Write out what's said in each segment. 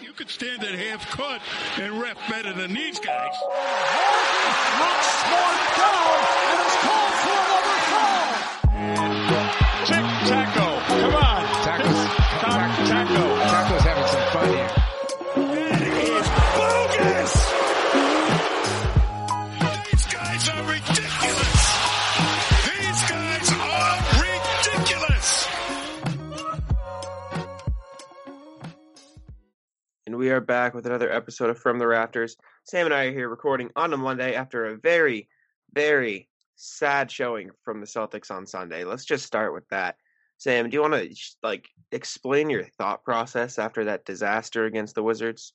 You could stand at half court and ref better than these guys. Down and called we are back with another episode of From the Rafters. Sam and I are here recording on a Monday after a very, very sad showing from the Celtics on Sunday. Let's just start with that. Sam, do you want to like explain your thought process after that disaster against the Wizards?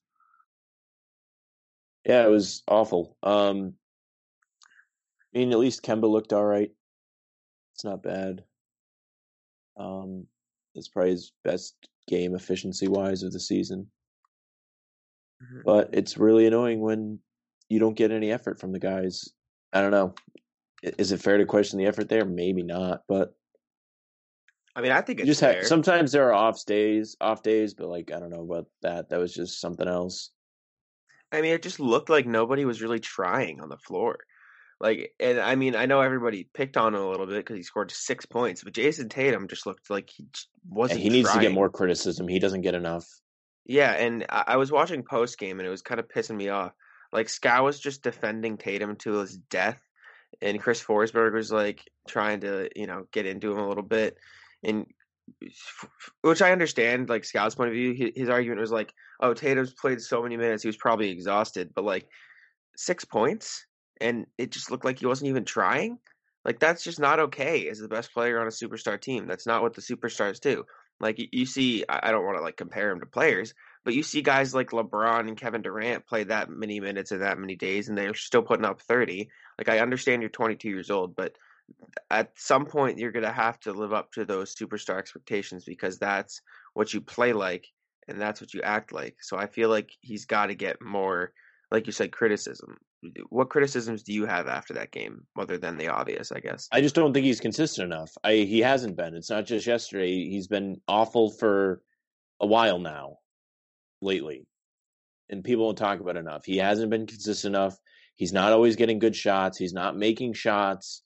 Yeah, it was awful. Um, I mean, at least Kemba looked all right. It's not bad. Um, it's probably his best game efficiency wise of the season. Mhm. But it's really annoying when you don't get any effort from the guys. I don't know. Is it fair to question the effort there? Maybe not, but I mean, I think it's just fair. have sometimes there are off days, off days, but like I don't know about that. That was just something else. I mean, it just looked like nobody was really trying on the floor. Like, and I mean, I know everybody picked on him a little bit because he scored six points, but Jayson Tatum just looked like he wasn't. he needs to get more criticism. He doesn't get enough. Yeah, and I, I was watching post game, and it was kind of pissing me off. Like Scal was just defending Tatum to his death, and Chris Forsberg was like trying to, you know, get into him a little bit, and which I understand. Like Scal's point of view, his argument was like, "Oh, Tatum's played so many minutes, he was probably exhausted." But like six points, and it just looked like he wasn't even trying. Like that's just not okay as the best player on a superstar team. That's not what the superstars do. Like you, see, I, I don't want to like compare him to players, but you see guys like LeBron and Kevin Durant play that many minutes in that many days, and they're still putting up thirty. Like I understand you're 22 years old, but at some point you're gonna have to live up to those superstar expectations because that's what you play like and that's what you act like. So I feel like he's got to get more, like you said, criticism. What criticisms do you have after that game, other than the obvious? I guess. I just don't think he's consistent enough. I he hasn't been. It's not just yesterday. He's been awful for a while now, lately, and people don't talk about enough. He hasn't been consistent enough. He's not always getting good shots. He's not making shots.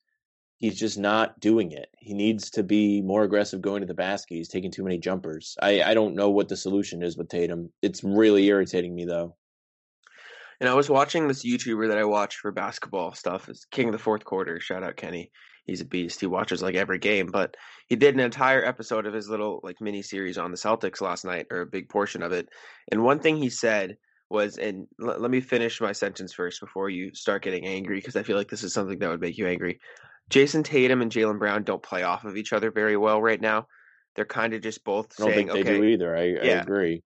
He's just not doing it. He needs to be more aggressive going to the basket. He's taking too many jumpers. I, I don't know what the solution is with Tatum. It's really irritating me though. And I was watching this YouTuber that I watch for basketball stuff. It's King of the Fourth Quarter. Shout out Kenny. He's a beast. He watches like every game. But he did an entire episode of his little like mini series on the Celtics last night, or a big portion of it. And one thing he said was, and l- let me finish my sentence first before you start getting angry, because I feel like this is something that would make you angry. Jayson Tatum and Jaylen Brown don't play off of each other very well right now. They're kind of just both I don't saying, think they okay, do either. I, I agree.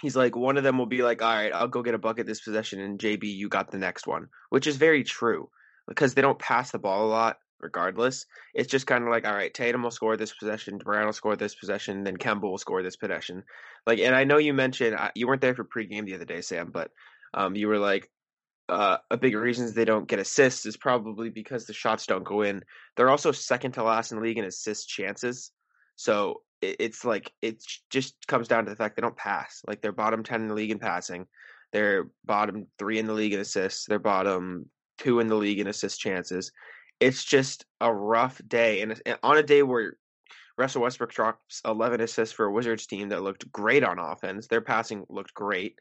He's like one of them will be like all right i'll go get a bucket this possession and jb you got the next one which is very true because they don't pass the ball a lot regardless. It's just kind of like all right tatum will score this possession brown will score this possession then kemba will score this possession. Like and i know you mentioned you weren't there for pregame the other day sam but um, you were like uh, a big reason they don't get assists is probably because the shots don't go in. They're also second to last in the league in assist chances. So it's like it just comes down to the fact they don't pass. Like they're bottom ten in the league in passing, they're bottom three in the league in assists, they're bottom two in the league in assist chances. It's just a rough day, and on a day where Russell Westbrook drops eleven assists for a Wizards team that looked great on offense, their passing looked great.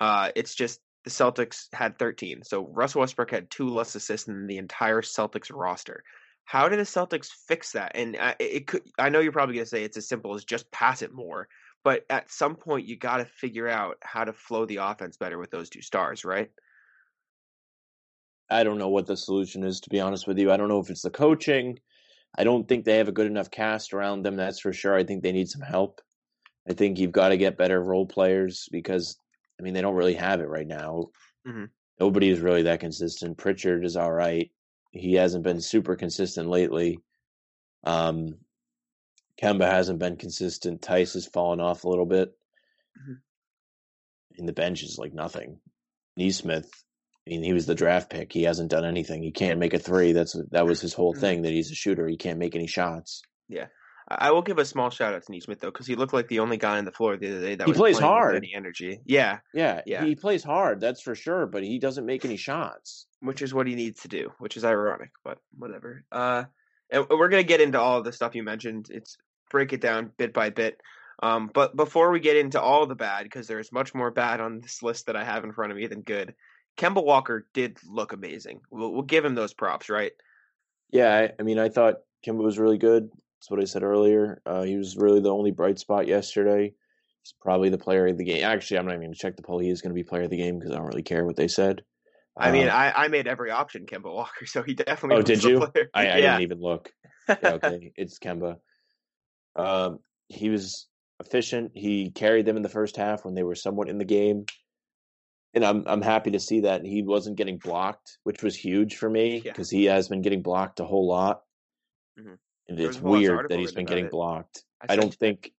Uh, it's just the Celtics had 13. So Russell Westbrook had two less assists than the entire Celtics roster. How did the Celtics fix that? And I, it could. I know you're probably gonna say it's as simple as just pass it more, but at some point you got to figure out how to flow the offense better with those two stars, right? I don't know what the solution is, to be honest with you. I don't know if it's the coaching. I don't think they have a good enough cast around them, that's for sure. I think they need some help. I think you've got to get better role players because, I mean, they don't really have it right now. Mhm. Nobody is really that consistent. Pritchard is all right. He hasn't been super consistent lately. Um, Kemba hasn't been consistent. Theis has fallen off a little bit. Mhm. And the bench is like nothing. Nesmith, I mean, he was the draft pick. He hasn't done anything. He can't make a three. That's that was his whole Mhm. thing. That he's a shooter. He can't make any shots. I I will give a small shout out to Nesmith though, because he looked like the only guy on the floor the other day that He was plays hard. any energy. Yeah, Yeah, Yeah. he plays hard, that's for sure, but he doesn't make any shots. which is what he needs to do, which is ironic, but whatever. Uh, and we're gonna get into all of the stuff you mentioned. It's break it down bit by bit. Um, but before we get into all the bad, because there's much more bad on this list that I have in front of me than good. Kemba Walker did look amazing. We'll, we'll give him those props, right? Yeah, I, I mean, I thought Kemba was really good. That's what I said earlier. Uh, he was really the only bright spot yesterday. He's probably the player of the game. Actually, I'm not even going to check the poll. He is going to be player of the game because I don't really care what they said. I mean, Uh, I, I made every option Kemba Walker, so he definitely. Oh, was did you? I, I yeah. didn't even look. Yeah, okay, it's Kemba. Um, he was efficient. He carried them in the first half when they were somewhat in the game, and I'm I'm happy to see that he wasn't getting blocked, which was huge for me Yeah. because he has been getting blocked a whole lot, Mhm. It's was a whole ass weird that he's been getting it. blocked. I I don't think.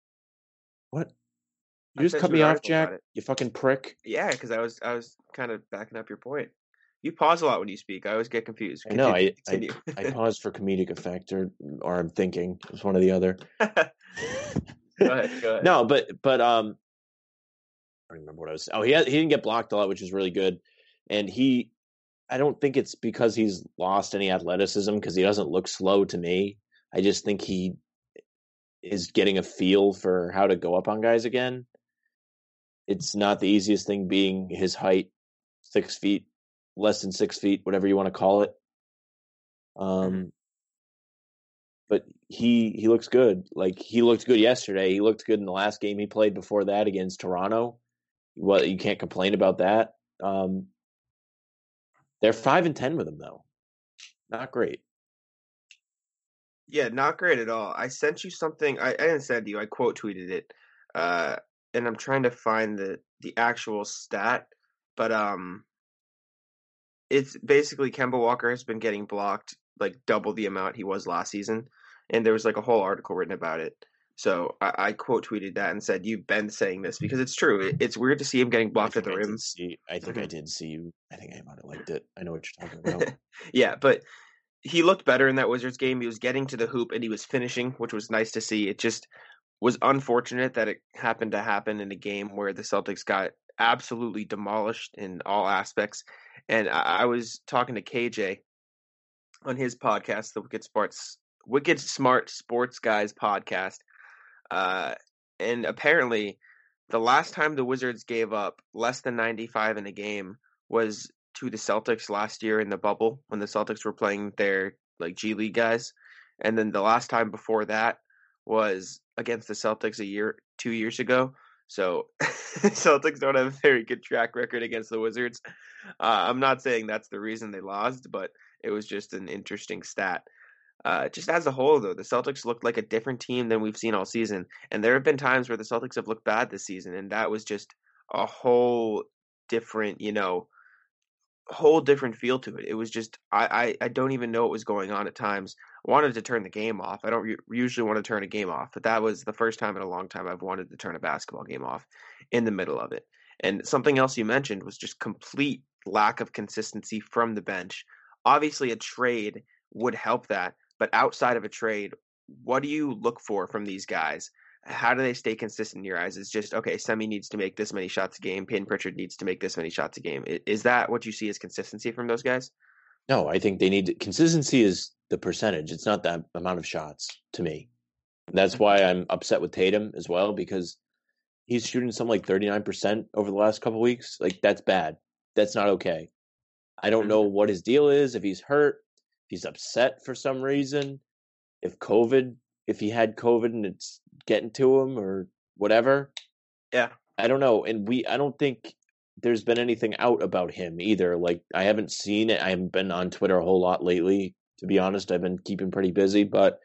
What? I You just cut me off, Jack. You fucking prick. Yeah, because I was I was kind of backing up your point. You pause a lot when you speak. I always get confused. I know. I I. I pause for comedic effect, or or I'm thinking it's one or the other. go ahead. Go ahead. No, but but um, I don't remember what I was. Oh, he had, he didn't get blocked a lot, which is really good. And he, I don't think it's because he's lost any athleticism because he doesn't look slow to me. I just think he is getting a feel for how to go up on guys again. It's not the easiest thing being his height, six feet, less than six feet, whatever you want to call it. Um, but he he looks good. Like he looked good yesterday. He looked good in the last game he played before that against Toronto. Well, you can't complain about that. Um, they're five and ten with him though. Not great. Yeah, not great at all. I sent you something. I, I didn't send you. I quote tweeted it, uh, and I'm trying to find the the actual stat. But um, it's basically Kemba Walker has been getting blocked like double the amount he was last season, and there was like a whole article written about it. So I, I quote tweeted that and said, "You've been saying this because it's true. It, it's weird to see him getting blocked at the I rim. see. I think I Mhm. did see you. I think I might have liked it. I know what you're talking about. yeah, but he looked better in that Wizards game. He was getting to the hoop and he was finishing, which was nice to see. It just was unfortunate that it happened to happen in a game where the Celtics got absolutely demolished in all aspects. And I, I was talking to KJ on his podcast, the Wicked Sports Wicked Smart Sports Guys podcast. Uh, and apparently the last time the Wizards gave up less than 95 in a game was to the Celtics last year in the bubble when the Celtics were playing their like G League guys, and then the last time before that was against the Celtics a year, two years ago. So Celtics don't have a very good track record against the Wizards. Uh, I'm not saying that's the reason they lost, but it was just an interesting stat. Uh, just as a whole, though, the Celtics looked like a different team than we've seen all season, and there have been times where the Celtics have looked bad this season, and that was just a whole different, you know, whole different feel to it. It was just I, I I don't even know what was going on at times. I wanted to turn the game off. I don't u- usually want to turn a game off, but that was the first time in a long time I've wanted to turn a basketball game off in the middle of it. And something else you mentioned was just complete lack of consistency from the bench. Obviously, a trade would help that, but outside of a trade, what do you look for from these guys? How do they stay consistent in your eyes? It's just okay. Semi needs to make this many shots a game. Payne Pritchard needs to make this many shots a game. Is that what you see as consistency from those guys? no, I think they need consistency. Is the percentage? It's not that amount of shots to me. That's why mm-hmm. I'm upset with Tatum as well because he's shooting some like 39% over the last couple weeks. Like that's bad. That's not okay. I don't know mm-hmm. what his deal is, if he's hurt, if he's upset for some reason, if COVID, if he had COVID and it's getting to him or whatever. Yeah. I don't know. And we I don't think there's been anything out about him either. Like I haven't seen it. I haven't been on Twitter a whole lot lately, to be honest. I've been keeping pretty busy, but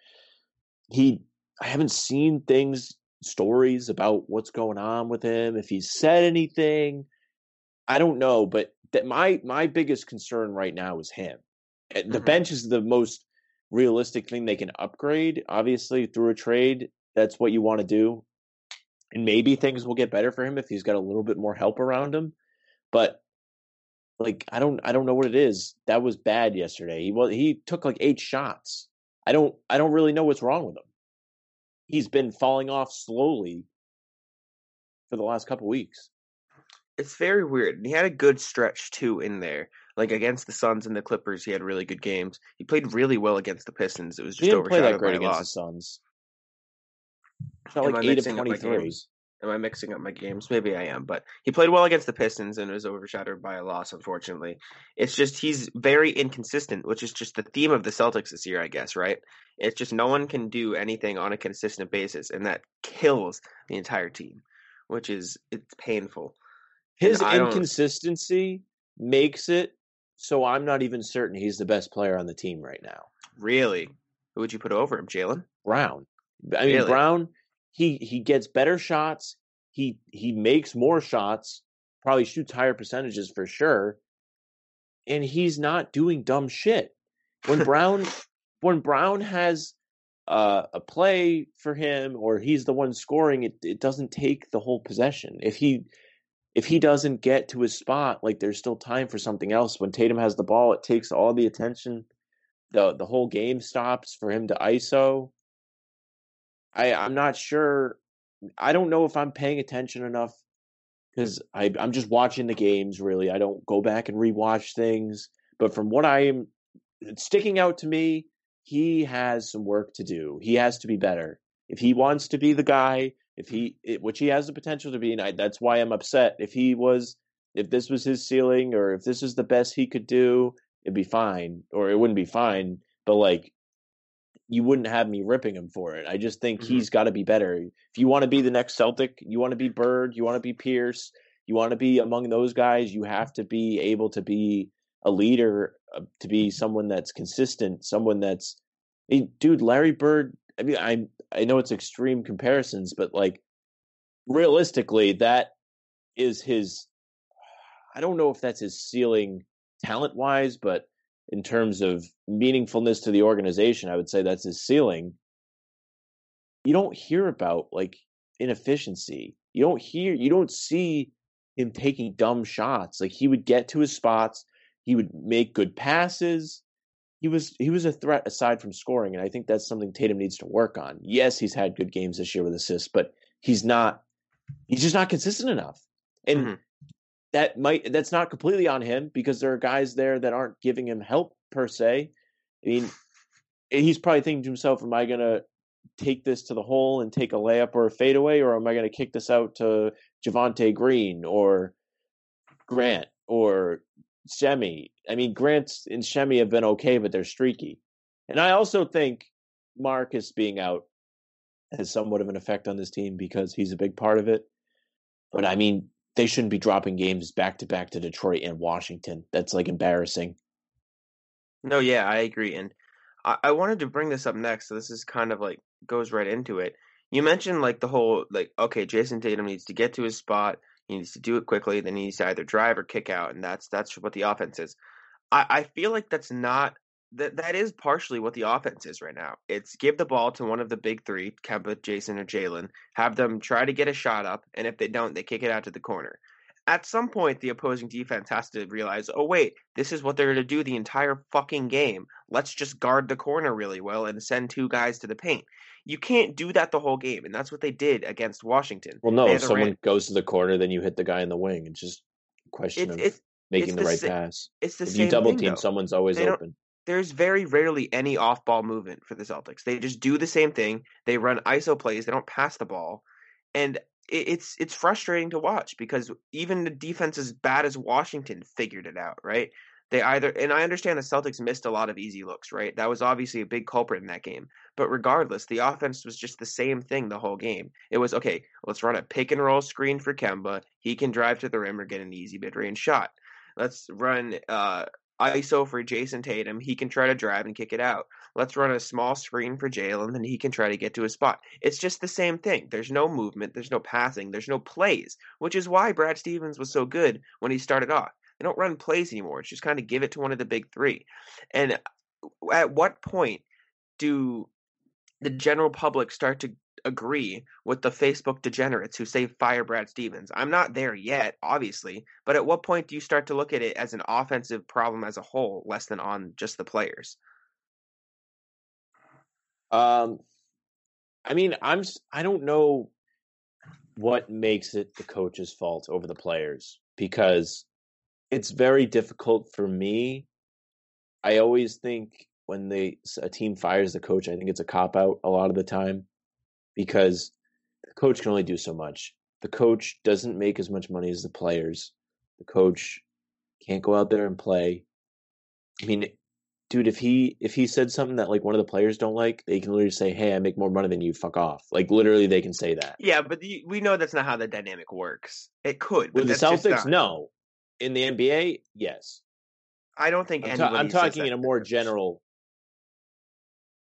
he I haven't seen things stories about what's going on with him, if he's said anything. I don't know, but that my my biggest concern right now is him. The Mhm. bench is the most realistic thing they can upgrade, obviously through a trade. That's what you want to do. And maybe things will get better for him if he's got a little bit more help around him. But like I don't I don't know what it is. That was bad yesterday. He was he took like eight shots. I don't I don't really know what's wrong with him. he's been falling off slowly for the last couple weeks. It's very weird. And He had a good stretch too in there. Like against the Suns and the Clippers, he had really good games. He played really well against the Pistons. It was just didn't play that great against the. Suns. Am like eight of mixing up my 23. games? Am I mixing up my games? Maybe I am, but he played well against the Pistons and was overshadowed by a loss, unfortunately. It's just he's very inconsistent, which is just the theme of the Celtics this year, I guess, right? It's just no one can do anything on a consistent basis, and that kills the entire team, which is it's painful. His inconsistency makes it so I'm not even certain he's the best player on the team right now. Really, who would you put over him, Jaylen? Brown. I mean Really? Brown he he gets better shots. He he makes more shots, probably shoots higher percentages for sure. And he's not doing dumb shit. When Brown when Brown has uh, a play for him or he's the one scoring, it it doesn't take the whole possession. If he if he doesn't get to his spot, like there's still time for something else. When Tatum has the ball, it takes all the attention. The the whole game stops for him to ISO. I I'm not sure. I don't know if I'm paying attention enough because I'm just watching the games. Really, I don't go back and rewatch things. But from what I am it's sticking out to me, he has some work to do. He has to be better if he wants to be the guy. If he, it, which he has the potential to be, and I, that's why I'm upset. If he was, if this was his ceiling, or if this is the best he could do, it'd be fine, or it wouldn't be fine. But like, you wouldn't have me ripping him for it. I just think Mhm. he's got to be better. If you want to be the next Celtic, you want to be Bird, you want to be Pierce, you want to be among those guys, you have to be able to be a leader, uh, to be someone that's consistent, someone that's, mean, dude, Larry Bird. I mean, I I know it's extreme comparisons, but like realistically, that is his. I don't know if that's his ceiling talent wise, but in terms of meaningfulness to the organization, I would say that's his ceiling. You don't hear about like inefficiency. You don't hear, you don't see him taking dumb shots. Like he would get to his spots, he would make good passes. He was he was a threat aside from scoring, and I think that's something Tatum needs to work on. Yes, he's had good games this year with assists, but he's not he's just not consistent enough. And Mhm. that might that's not completely on him because there are guys there that aren't giving him help per se. I mean, he's probably thinking to himself, "Am I going to take this to the hole and take a layup or a fadeaway, or am I going to kick this out to Javonte Green or Grant or Semi?" I mean, Grant and Semi have been okay, but they're streaky. And I also think Marcus being out has somewhat of an effect on this team because he's a big part of it. But I mean, they shouldn't be dropping games back to back to Detroit and Washington. That's like embarrassing. No, yeah, I agree. And I, I wanted to bring this up next. So this is kind of like goes right into it. You mentioned like the whole like okay, Jayson Tatum needs to get to his spot. He needs to do it quickly. Then he needs to either drive or kick out, and that's that's what the offense is. I, I feel like that's not that that is partially what the offense is right now. It's give the ball to one of the big three, Kemba, Jayson, or Jaylen, have them try to get a shot up, and if they don't, they kick it out to the corner. At some point, the opposing defense has to realize, oh wait, this is what they're going to do the entire fucking game. Let's just guard the corner really well and send two guys to the paint. You can't do that the whole game, and that's what they did against Washington. Well, no, if someone ran- goes to the corner, then you hit the guy in the wing. It's just a question It's of it's making it's the the right sa- pass. it's the If same you double team, someone's always open. there's very rarely any off ball movement for the Celtics. They just do the same thing. They run ISO plays. They don't pass the ball, and it's it's frustrating to watch because even the defense as bad as Washington figured it out. Right? They either and I understand the Celtics missed a lot of easy looks. Right? That was obviously a big culprit in that game. But regardless, the offense was just the same thing the whole game. It was okay. Let's run a pick and roll screen for Kemba. He can drive to the rim or get an easy mid range shot. Let's run. uh ISO for Jayson Tatum. He can try to drive and kick it out. Let's run a small screen for Jaylen, and then he can try to get to his spot. It's just the same thing. There's no movement, there's no passing, there's no plays, which is why Brad Stevens was so good when he started off. They don't run plays anymore. It's just kind of give it to one of the big three. And uh, at what point do the general public start to agree with the Facebook degenerates who say fire Brad Stevens. I'm not there yet, obviously, but at what point do you start to look at it as an offensive problem as a whole, less than on just the players? Um, I mean, I'm I don't know what makes it the coach's fault over the players because it's very difficult for me. I always think when they a team fires the coach, I think it's a cop out a lot of the time because the coach can only do so much. The coach doesn't make as much money as the players. The coach can't go out there and play. I mean, dude, if he if he said something that like one of the players don't like, they can literally say, "Hey, I make more money than you. Fuck off." Like literally, they can say that. Yeah, but the, we know that's not how the dynamic works. It could, With the Celtics, no. In the NBA, yes. I don't think I'm, ta- I'm talking in a more general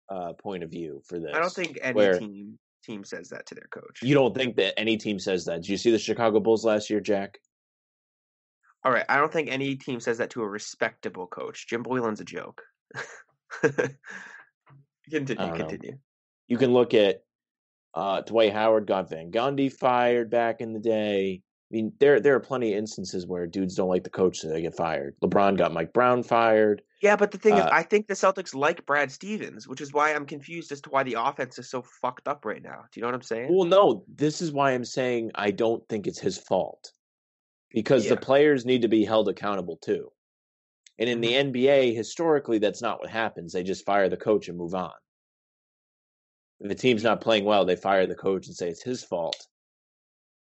uh, point of view for this. I don't think any team team says that to their coach. You don't think that any team says that? Did you see the Chicago Bulls last year, Jack? All right, I don't think any team says that to a respectable coach. Jim Boylen's a joke. continue, don't know. continue. You can look at uh, Dwight Howard got Van Gundy fired back in the day. I mean, there there are plenty of instances where dudes don't like the coach, so they get fired. LeBron got Mike Brown fired. Yeah, but the thing is, Uh, I think the Celtics like Brad Stevens, which is why I'm confused as to why the offense is so fucked up right now. Do you know what I'm saying? Well, no, this is why I'm saying I don't think it's his fault because Yeah. the players need to be held accountable too. And in the Mm-hmm. NBA, historically, that's not what happens. They just fire the coach and move on. If the team's not playing well, they fire the coach and say it's his fault.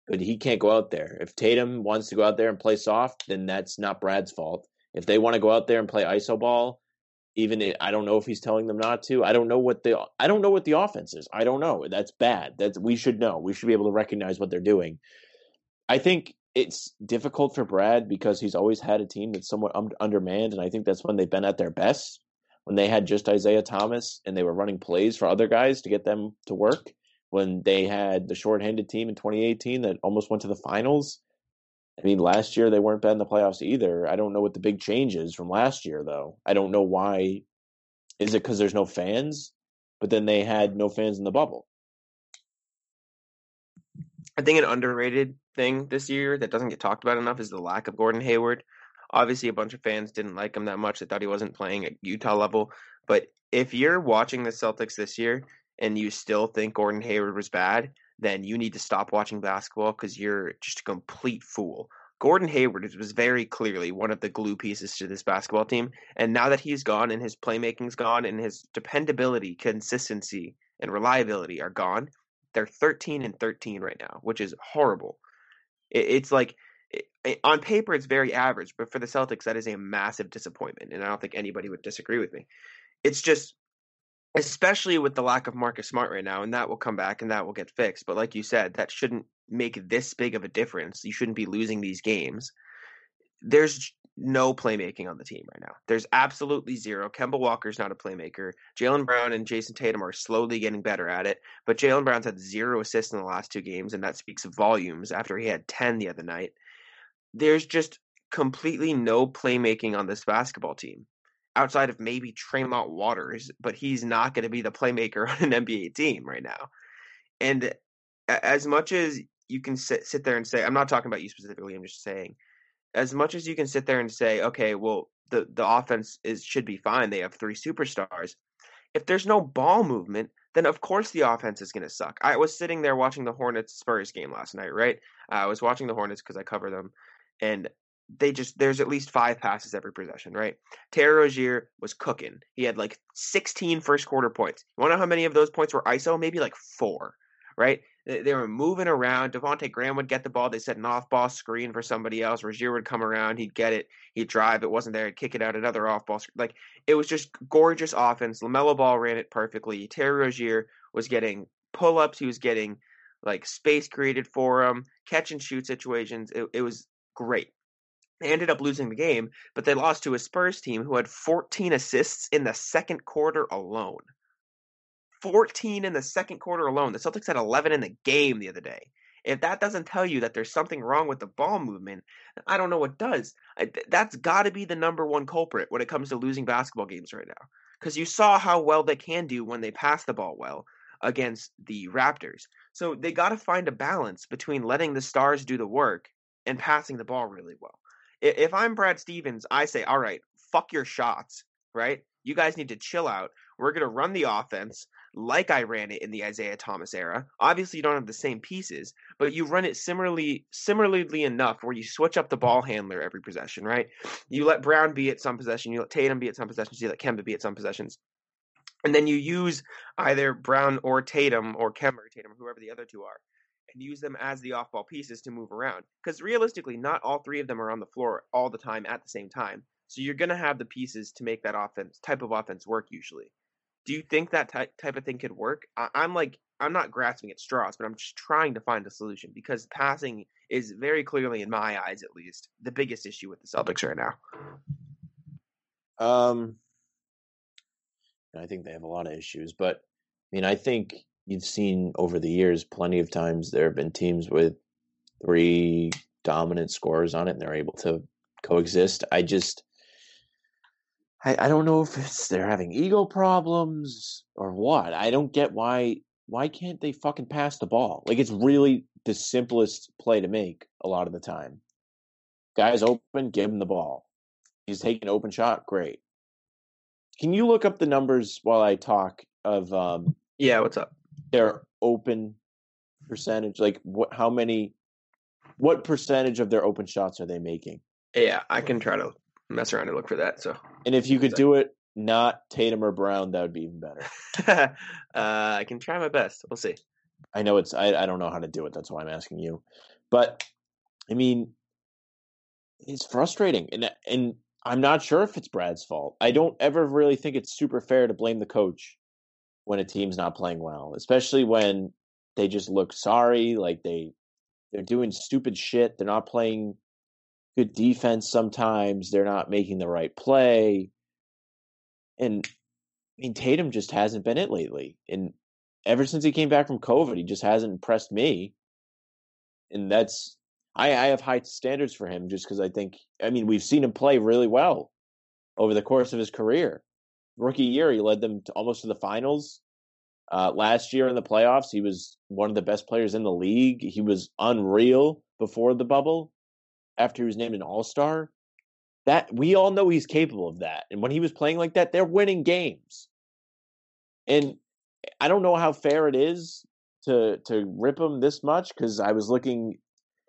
But he can't go out there. If Tatum wants to go out there and play soft, then that's not Brad's fault. If they want to go out there and play iso ball, even i I don't know if he's telling them not to. I don't know what the I don't know what the offense is. I don't know. That's bad. That's we should know. We should be able to recognize what they're doing. I think it's difficult for Brad because he's always had a team that's somewhat un- undermanned, and I think that's when they've been at their best. When they had just Isaiah Thomas and they were running plays for other guys to get them to work. When they had the shorthanded team in 2018 that almost went to the finals. I mean, last year they weren't bad in the playoffs either. I don't know what the big change is from last year, though. I don't know why. Is it because there's no fans? But then they had no fans in the bubble. I think an underrated thing this year that doesn't get talked about enough is the lack of Gordon Hayward. Obviously, a bunch of fans didn't like him that much. They thought he wasn't playing at Utah level. But if you're watching the Celtics this year and you still think Gordon Hayward was bad, then you need to stop watching basketball because you're just a complete fool. Gordon Hayward was very clearly one of the glue pieces to this basketball team. And now that he's gone and his playmaking's gone and his dependability, consistency, and reliability are gone, they're 13 and 13 right now, which is horrible. It, it's like it, on paper it's very average, but for the Celtics that is a massive disappointment, and I don't think anybody would disagree with me. It's just especially with the lack of Marcus Smart right now, and that will come back and that will get fixed. But like you said, that shouldn't make this big of a difference. You shouldn't be losing these games. There's no playmaking on the team right now. There's absolutely zero. Kemba Walker's not a playmaker. Jaylen Brown and Jayson Tatum are slowly getting better at it, but Jaylen Brown's had zero assists in the last two games, and that speaks volumes after he had 10 the other night. There's just completely no playmaking on this basketball team outside of maybe Tremont Waters, but he's not going to be the playmaker on an NBA team right now. And as much as you can sit, sit there and say, I'm not talking about you specifically, I'm just saying, as much as you can sit there and say, okay, well, the, the offense is should be fine. They have three superstars. If there's no ball movement, then of course the offense is going to suck. I was sitting there watching the Hornets Spurs game last night, right? I was watching the Hornets because I cover them, and they just there's at least five passes every possession, right? Terry Rozier was cooking. He had like 16 first quarter points. You want to know how many of those points were ISO? Maybe like four, right? They, were moving around. Devonte Graham would get the ball. They set an off ball screen for somebody else. Rozier would come around. He'd get it. He'd drive. It wasn't there. He'd kick it out. Another off ball. screen. Like it was just gorgeous offense. LaMelo Ball ran it perfectly. Terry Rozier was getting pull ups. He was getting like space created for him, catch and shoot situations. It, it was great. They ended up losing the game, but they lost to a Spurs team who had 14 assists in the second quarter alone. 14 in the second quarter alone. The Celtics had 11 in the game the other day. If that doesn't tell you that there's something wrong with the ball movement, I don't know what does. That's got to be the number one culprit when it comes to losing basketball games right now. Because you saw how well they can do when they pass the ball well against the Raptors. So they got to find a balance between letting the stars do the work and passing the ball really well. If I'm Brad Stevens, I say, all right, fuck your shots, right? You guys need to chill out. We're going to run the offense. Like I ran it in the Isaiah Thomas era. Obviously, you don't have the same pieces, but you run it similarly, similarly enough where you switch up the ball handler every possession, right? You let Brown be at some possession, you let Tatum be at some possessions, you let Kemba be at some possessions. And then you use either Brown or Tatum or Kemba or Tatum, or whoever the other two are, and use them as the off ball pieces to move around. Because realistically, not all three of them are on the floor all the time at the same time. So you're going to have the pieces to make that offense type of offense work usually. Do you think that type type of thing could work? I, I'm like, I'm not grasping at straws, but I'm just trying to find a solution because passing is very clearly, in my eyes at least, the biggest issue with the Celtics right now. Um, I think they have a lot of issues, but I mean, I think you've seen over the years plenty of times there have been teams with three dominant scorers on it and they're able to coexist. I just I, I don't know if it's they're having ego problems or what. I don't get why why can't they fucking pass the ball? Like it's really the simplest play to make a lot of the time. Guys open, give him the ball. He's taking an open shot, great. Can you look up the numbers while I talk of um Yeah, what's up? their open percentage? Like what how many what percentage of their open shots are they making? Yeah, I can try to mess around and look for that. So And if you could do it not Tatum or Brown, that would be even better. uh, I can try my best. We'll see. I know it's I, I don't know how to do it. That's why I'm asking you. But I mean, it's frustrating, and and I'm not sure if it's Brad's fault. I don't ever really think it's super fair to blame the coach when a team's not playing well, especially when they just look sorry, like they they're doing stupid shit. They're not playing good defense sometimes. They're not making the right play. And I mean, Tatum just hasn't been it lately. And ever since he came back from COVID, he just hasn't impressed me. And that's I, I have high standards for him just because I think I mean we've seen him play really well over the course of his career. Rookie year, he led them to almost to the finals. Uh, last year in the playoffs, he was one of the best players in the league. He was unreal before the bubble. After he was named an All Star, that we all know he's capable of that. And when he was playing like that, they're winning games. And I don't know how fair it is to to rip him this much because I was looking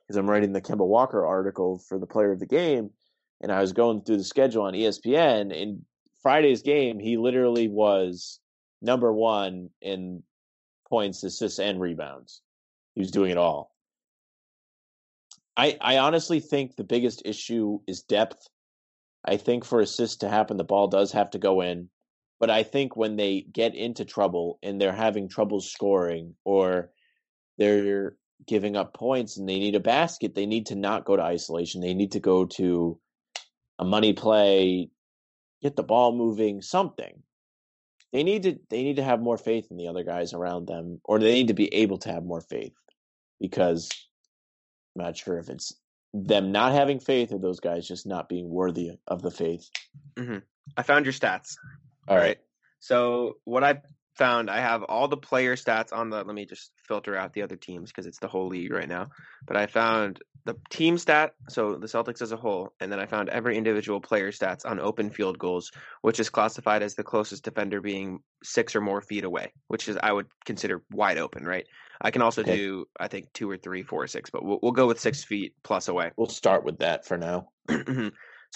because I'm writing the Kemba Walker article for the player of the game, and I was going through the schedule on ESPN. In Friday's game, he literally was number one in points, assists, and rebounds. He was doing it all. I I honestly think the biggest issue is depth. I think for assists to happen, the ball does have to go in. But I think when they get into trouble and they're having trouble scoring or they're giving up points and they need a basket, they need to not go to isolation. They need to go to a money play, get the ball moving, something. They need to they need to have more faith in the other guys around them, or they need to be able to have more faith because I'm not sure if it's them not having faith or those guys just not being worthy of the faith. Mm-hmm. I found your stats. All right. So what I found, I have all the player stats on the. Let me just filter out the other teams because it's the whole league right now. But I found the team stat, so the Celtics as a whole, and then I found every individual player stats on open field goals, which is classified as the closest defender being six or more feet away, which is I would consider wide open, right? I can also Okay. do I think two or three, four or six, but we'll, we'll go with six feet plus away. We'll start with that for now. so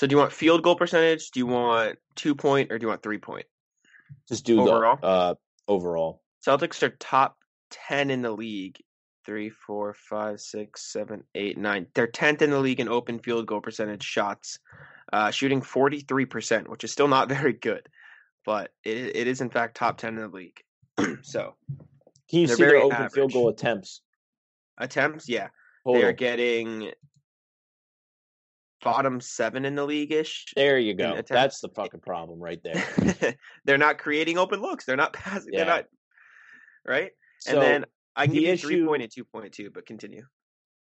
do you want field goal percentage? Do you want two point or do you want three point? Just do Overall? the uh overall. Celtics are top ten in the league. Three, four, five, six, seven, eight, nine. They're tenth in the league in open field goal percentage shots, uh, shooting forty three percent, which is still not very good, but it it is in fact top ten in the league. so Can you They're see their open field goal attempts? attempts, yeah, Total. they're getting bottom seven in the league ish. There you go. That's the fucking problem right there. they're not creating open looks. They're not passing. Yeah. They're not right. So and then I can the give you issue- three point and two point two, but continue.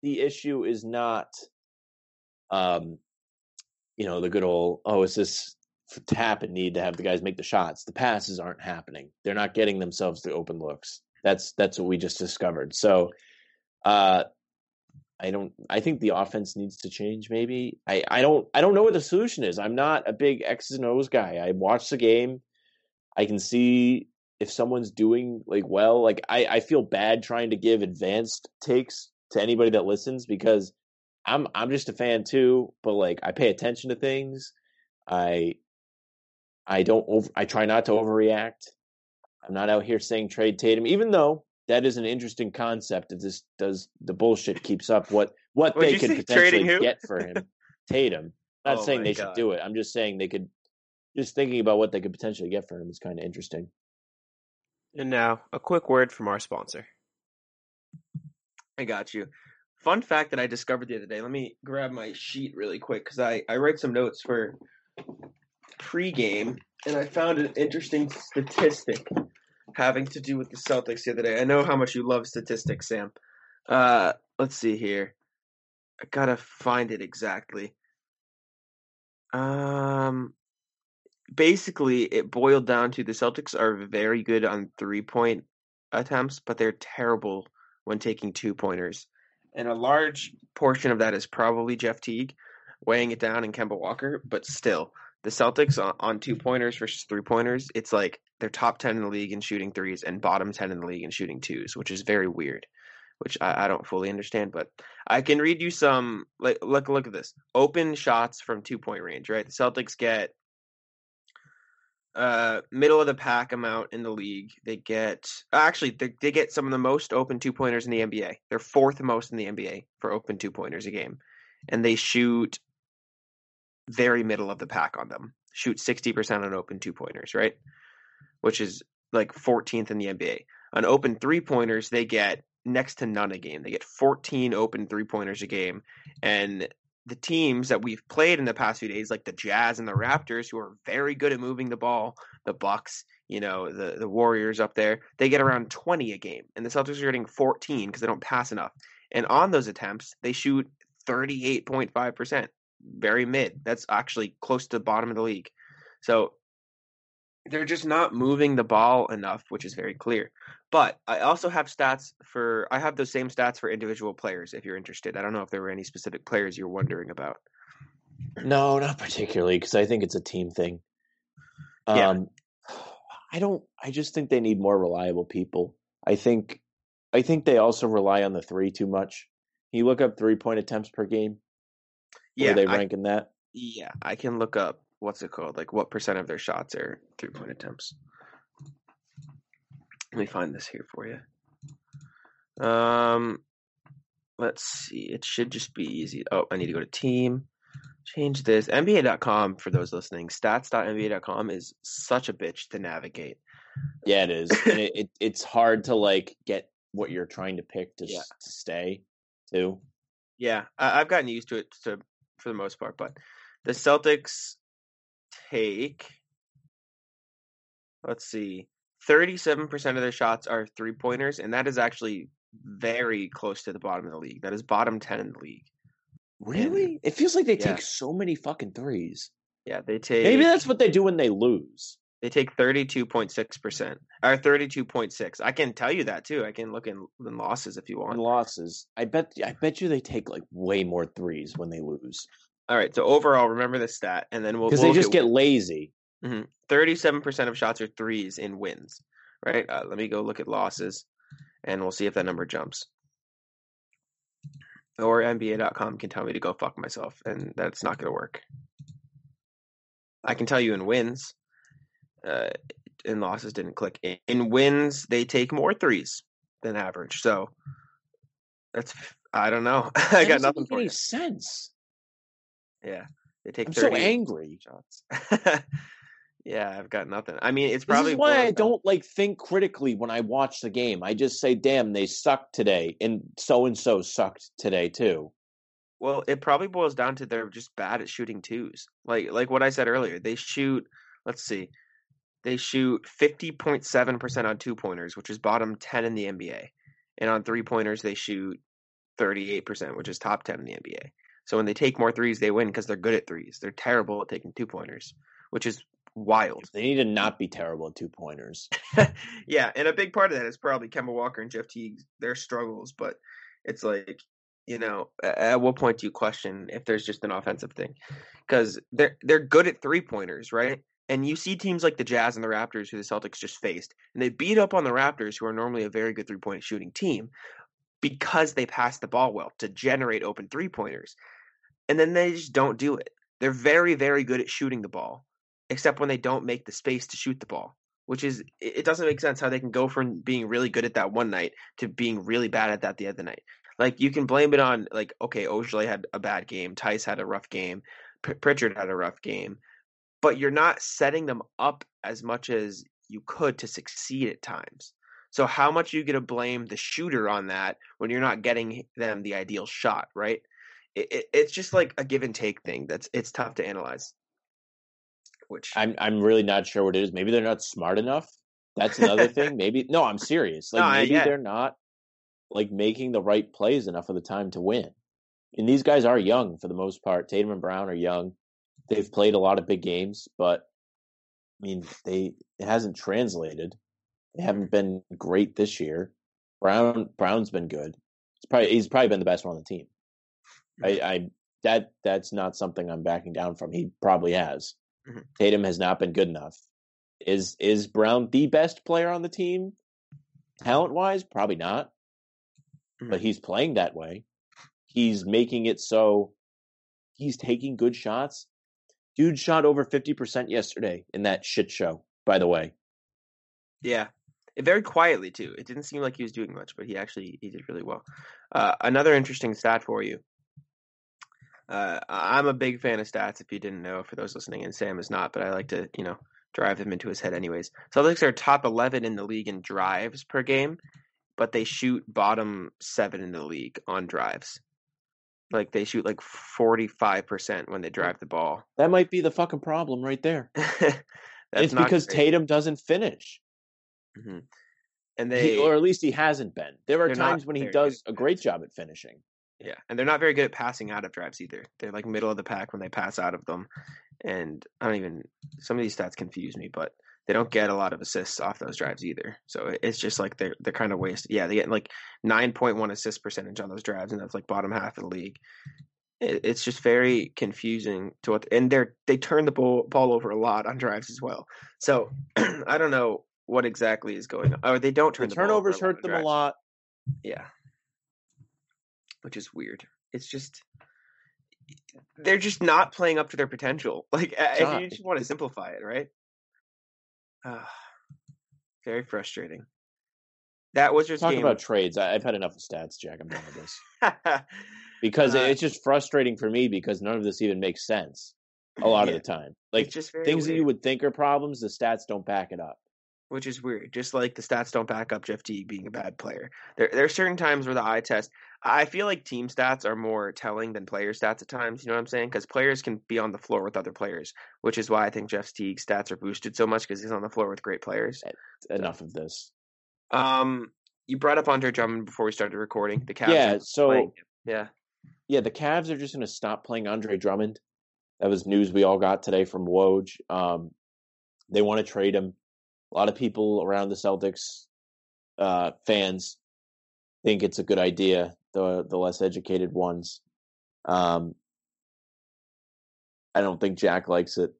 the issue is not um you know the good old oh it's this tap and need to have the guys make the shots the passes aren't happening they're not getting themselves the open looks that's that's what we just discovered. So uh i don't i think the offense needs to change maybe. I i don't i don't know what the solution is. I'm not a big x's and o's guy. I watch the game. I can see if someone's doing like well, like I, I feel bad trying to give advanced takes to anybody that listens because I'm I'm just a fan too, but like I pay attention to things. I I don't over I try not to overreact. I'm not out here saying trade Tatum, even though that is an interesting concept. If this does the bullshit keeps up, what what they could potentially get for him, Tatum. I'm not Oh saying they God. should do it. I'm just saying they could. Just thinking about what they could potentially get for him is kind of interesting. And now, a quick word from our sponsor. I got you. Fun fact that I discovered the other day. Let me grab my sheet really quick because I, I write some notes for pregame, and I found an interesting statistic having to do with the Celtics the other day. I know how much you love statistics, Sam. Uh, let's see here. I gotta find it exactly. Um, basically, it boiled down to the Celtics are very good on three point attempts, but they're terrible when taking two pointers. And a large portion of that is probably Jeff Teague weighing it down and Kemba Walker, but still, the Celtics on, on two pointers versus three pointers, it's like they're top 10 in the league in shooting threes and bottom 10 in the league in shooting twos, which is very weird, which I, I don't fully understand. But I can read you some, like, look, look at this open shots from two point range, right? The Celtics get uh middle of the pack amount in the league. They get actually they, they get some of the most open two pointers in the NBA. They're fourth most in the NBA for open two pointers a game, and they shoot very middle of the pack on them. Shoot sixty percent on open two pointers, right? Which is like 14th in the NBA. On open three pointers, they get next to none a game. They get 14 open three pointers a game, and the teams that we've played in the past few days, like the Jazz and the Raptors, who are very good at moving the ball, the Bucks, you know, the the Warriors up there, they get around 20 a game, and the Celtics are getting 14 because they don't pass enough. And on those attempts, they shoot 38.5 percent, very mid. That's actually close to the bottom of the league. So they're just not moving the ball enough, which is very clear. But I also have stats for I have those same stats for individual players if you're interested. I don't know if there were any specific players you're wondering about. No, not particularly, because I think it's a team thing. Yeah. Um, I don't. I just think they need more reliable people. I think. I think they also rely on the three too much. You look up three point attempts per game? Yeah, they I, rank in that? yeah, I can look up what's it called, like what percent of their shots are three point attempts. Let me find this here for you. Um, let's see. It should just be easy. Oh, I need to go to team. Change this. NBA.com for those listening. Stats.nba.com is such a bitch to navigate. Yeah, it is, and it, it it's hard to like get what you're trying to pick to Yeah. s- to stay too. Yeah, I, I've gotten used to it to, for the most part, but the Celtics take, let's see, 37% of their shots are three pointers, and that is actually very close to the bottom of the league. That is bottom 10 in the league. Really? It feels like they Yeah. take so many fucking threes. Yeah, they take Maybe that's what they do when they lose. They take 32.6% or 32.6. I can tell you that too. I can look in, in losses if you want. losses, I bet I bet you they take like way more threes when they lose All right, so overall, remember this stat, and then we'll because we'll they just at- get lazy. Mhm. 37% of shots are threes in wins, right? Uh, let me go look at losses and we'll see if that number jumps. Or NBA.com can tell me to go fuck myself, and that's not going to work. I can tell you in wins, uh, in losses didn't click. In, in wins, they take more threes than average. So that's, I don't know. I That got nothing for any you. sense. Yeah. They take I'm 30 so angry. shots. yeah, I've got nothing. I mean, it's probably why I down- don't like think critically when I watch the game. I just say, "Damn, they sucked today," and so and so sucked today too. Well, it probably boils down to they're just bad at shooting twos. Like like what I said earlier, they shoot. Let's see, they shoot fifty point seven percent on two pointers, which is bottom ten in the NBA, and on three pointers they shoot thirty eight percent, which is top ten in the NBA. So when they take more threes, they win because they're good at threes. They're terrible at taking two pointers, which is wild. They need to not be terrible at two pointers. yeah, and a big part of that is probably Kemba Walker and Jeff Teague, their struggles. But it's like, you know, at what point do you question if there's just an offensive thing? Because they're they're good at three pointers, right? And you see teams like the Jazz and the Raptors, who the Celtics just faced, and they beat up on the Raptors, who are normally a very good three point shooting team, because they pass the ball well to generate open three pointers. And then they just don't do it. They're very, very good at shooting the ball, except when they don't make the space to shoot the ball, which is, it doesn't make sense how they can go from being really good at that one night to being really bad at that the other night. Like, you can blame it on, like, okay, Ojeleye had a bad game, Theis had a rough game, Pritchard had a rough game, but you're not setting them up as much as you could to succeed at times. So how much are you going to blame the shooter on that when you're not getting them the ideal shot, right? It, it, it's just like a give and take thing. That's it's tough to analyze. Which I'm I'm really not sure what it is. Maybe they're not smart enough. That's another thing. Maybe no, I'm serious. Like No, maybe they're not like making the right plays enough of the time to win. And these guys are young for the most part. Tatum and Brown are young. They've played a lot of big games, but I mean, they it hasn't translated. They haven't been great this year. Brown Brown's been good. It's probably he's probably been the best one on the team. I, I that that's not something I'm backing down from. He probably has. Mhm. Tatum has not been good enough. Is is Brown the best player on the team, talent wise? Probably not. But Mhm. he's playing that way. He's making it so he's taking good shots. Dude shot over fifty percent yesterday in that shit show. By the way, Yeah, very quietly too. It didn't seem like he was doing much, but he actually he did really well. Uh, another interesting stat for you. Uh, I'm a big fan of stats. If you didn't know, for those listening, and Sam is not, but I like to you know drive them into his head anyways. Celtics are top 11 in the league in drives per game, but they shoot bottom seven in the league on drives. Like they shoot like 45% when they drive the ball. that might be the fucking problem right there. That's it's because great. Tatum doesn't finish. Mhm. and He- they or at least he hasn't been. There are times when he does a great job at finishing. Yeah, and they're not very good at passing out of drives either. They're like middle of the pack when they pass out of them, and I don't even. Some of these stats confuse me, but they don't get a lot of assists off those drives either. So it's just like they're they're kind of wasted. Yeah, they get like nine point one assist percentage on those drives, and that's like bottom half of the league. It, it's just very confusing to what, and they're they turn the ball ball over a lot on drives as well. So I don't know what exactly is going on. Or they don't turn The the, ball over turnovers hurt them a lot. Yeah. Which is weird. It's just they're just not playing up to their potential. Like if you just want to simplify it, right? Ah, very frustrating. That was just Talk game. about trades. I, I've had enough of stats, Jack. I'm done with this. Because Uh, it's just frustrating for me because none of this even makes sense a lot Yeah. of the time. Like it's just very things that you would think are problems, the stats don't back it up. Which is weird. Just like the stats don't back up Jeff Teague being a bad player. There, there are certain times where the eye test. I feel like team stats are more telling than player stats at times. You know what I'm saying? Because players can be on the floor with other players, which is why I think Jeff Teague's stats are boosted so much because he's on the floor with great players. Enough of this. Um, you brought up Andre Drummond before we started recording. The Cavs. Yeah, so playing- yeah, yeah, the Cavs are just going to stop playing Andre Drummond. That was news we all got today from Woj. Um, they want to trade him. A lot of people around the Celtics uh, fans think it's a good idea. The the less educated ones. Um, I don't think Jack likes it.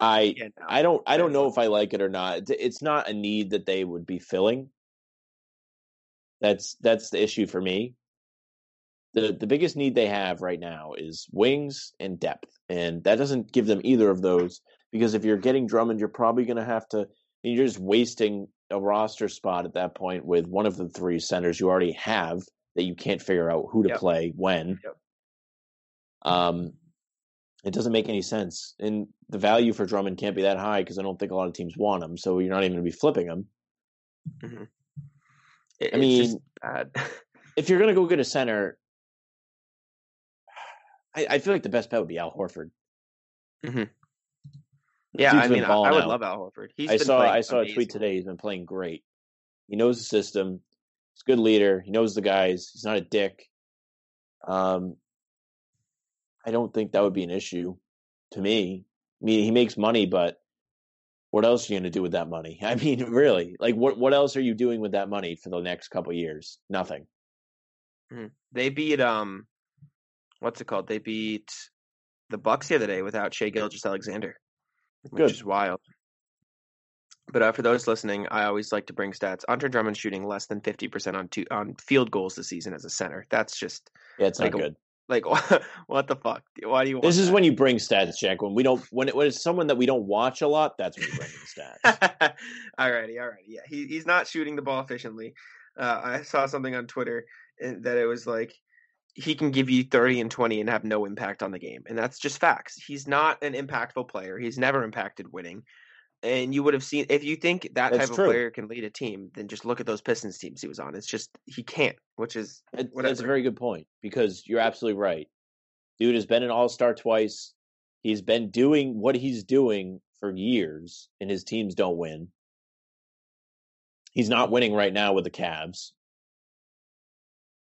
I yeah. No. I don't I don't know if I like it or not. It's- It's not a need that they would be filling. That's that's the issue for me. The the biggest need they have right now is wings and depth. And that doesn't give them either of those because if you're getting Drummond, you're probably going to have to you're just wasting a roster spot at that point with one of the three centers you already have that you can't figure out who to Yep. play when. Yep. Um it doesn't make any sense. And the value for Drummond can't be that high because I don't think a lot of teams want him. So you're not even going to be flipping him. It- I mean, if you're going to go get a center, I, I feel like the best bet would be Al Horford. Yeah, I mean, I, I would out. love Al Horford. He's I saw I saw a tweet today. He's been playing great. He knows the system. He's a good leader. He knows the guys. He's not a dick. Um, I don't think that would be an issue to me. I mean, he makes money, but what else are you going to do with that money? I mean, really, like what what else are you doing with that money for the next couple years? Nothing. They beat um, what's it called? They beat the Bucks the other day without Shai Gilgeous-Alexander. Which Good. is wild. But uh, for those listening, I always like to bring stats. Andre Drummond shooting less than fifty percent on two on field goals this season as a center. That's just Yeah, it's Like not a- good. like what the fuck? Why do you? Want This is that? when you bring stats, Jack. When we don't, when, it, when it's someone that we don't watch a lot, that's when you bring in the stats. alrighty, alrighty. Yeah, he he's not shooting the ball efficiently. Uh, I saw something on Twitter uh, that it was like he can give you thirty and twenty and have no impact on the game, and that's just facts. He's not an impactful player. He's never impacted winning. And you would have seen if you think that That's type of player can lead a team, then just look at those Pistons teams he was on. It's just he can't, which is That's a very good point because you're absolutely right. Dude has been an all star twice. He's been doing what he's doing for years, and his teams don't win. He's not winning right now with the Cavs.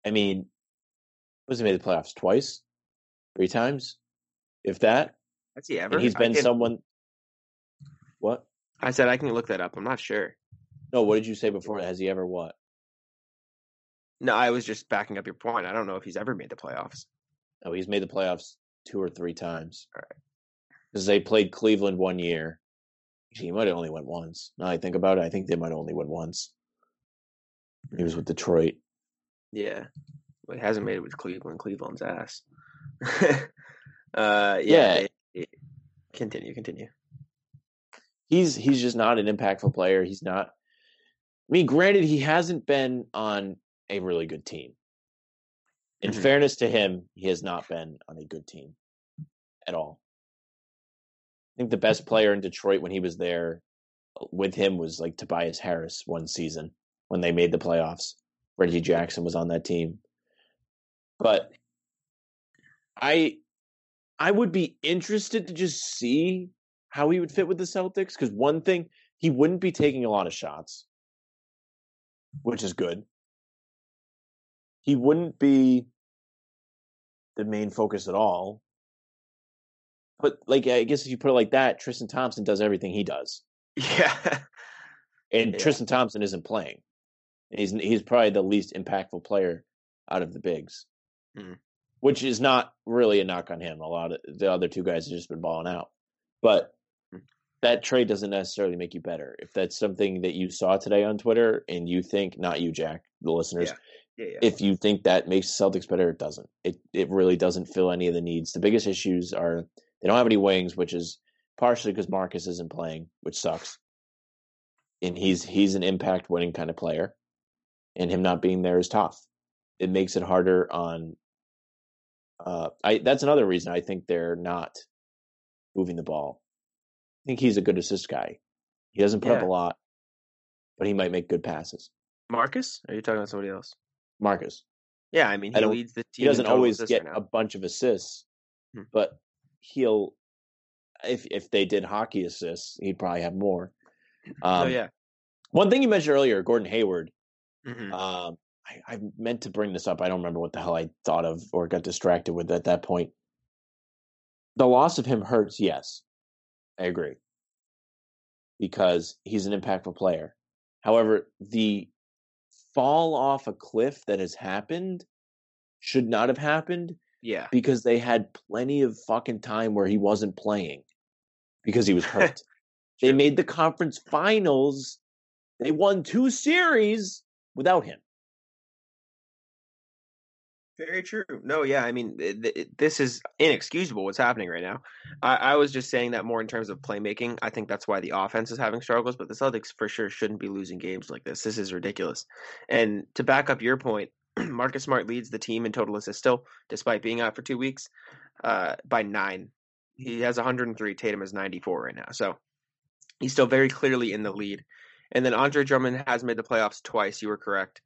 I mean, was he made the playoffs twice, three times, if that? has he ever? And he's been can- someone. What? I said I can look that up. I'm not sure. No, what did you say before? Has he ever what? No, I was just backing up your point. I don't know if he's ever made the playoffs. No, he's made the playoffs two or three times. All right. Because they played Cleveland one year. He might have only went once. Now I think about it, I think they might have only went once. He was with Detroit. Yeah, but he hasn't made it with Cleveland. Cleveland's ass. uh, yeah. Yeah. they- they- continue, continue. He's he's just not an impactful player. He's not. I mean, granted, he hasn't been on a really good team. In Mhm. fairness to him, he has not been on a good team at all. I think the best player in Detroit when he was there with him was like Tobias Harris one season when they made the playoffs. Reggie Jackson was on that team. But I I would be interested to just see how he would fit with the Celtics because one thing he wouldn't be taking a lot of shots, which is good. He wouldn't be the main focus at all. But like I guess if you put it like that, Tristan Thompson does everything he does. Yeah. And Yeah. Tristan Thompson isn't playing. He's he's probably the least impactful player out of the bigs, Mhm. which is not really a knock on him. A lot of the other two guys have just been balling out, but Mhm. that trade doesn't necessarily make you better. If that's something that you saw today on Twitter and you think, not you, Jack, the listeners, Yeah. Yeah. yeah. if you think that makes the Celtics better, it doesn't. It it really doesn't fill any of the needs. The biggest issues are they don't have any wings, which is partially because Marcus isn't playing, which sucks. And he's he's an impact winning kind of player, and him not being there is tough. It makes it harder on. Uh, I that's another reason I think they're not moving the ball. I think he's a good assist guy. He doesn't put up a lot, but he might make good passes. Marcus? Are you talking about somebody else? Marcus. Yeah, I mean he don't- leads the team. he doesn't always get right a bunch of assists, Hmm. but he'll if if they did hockey assists, he'd probably have more. Um, oh yeah. One thing you mentioned earlier, Gordon Hayward. Mhm. Um, I, I meant to bring this up. I don't remember what the hell I thought of or got distracted with at that point. The loss of him hurts. Yes, I agree because he's an impactful player. However, the fall off a cliff that has happened should not have happened Yeah. because they had plenty of fucking time where he wasn't playing because he was hurt. they made the conference finals. They won two series without him. Very true. No, yeah, I mean, th- th- this is inexcusable what's happening right now. I, I was just saying that more in terms of playmaking. I think that's why the offense is having struggles, but the Celtics for sure shouldn't be losing games like this. This is ridiculous. And to back up your point, Marcus Smart leads the team in total assists still, despite being out for two weeks, uh, by nine. He has 103. Tatum has 94 right now. So he's still very clearly in the lead. And then Andre Drummond has made the playoffs twice. You were correct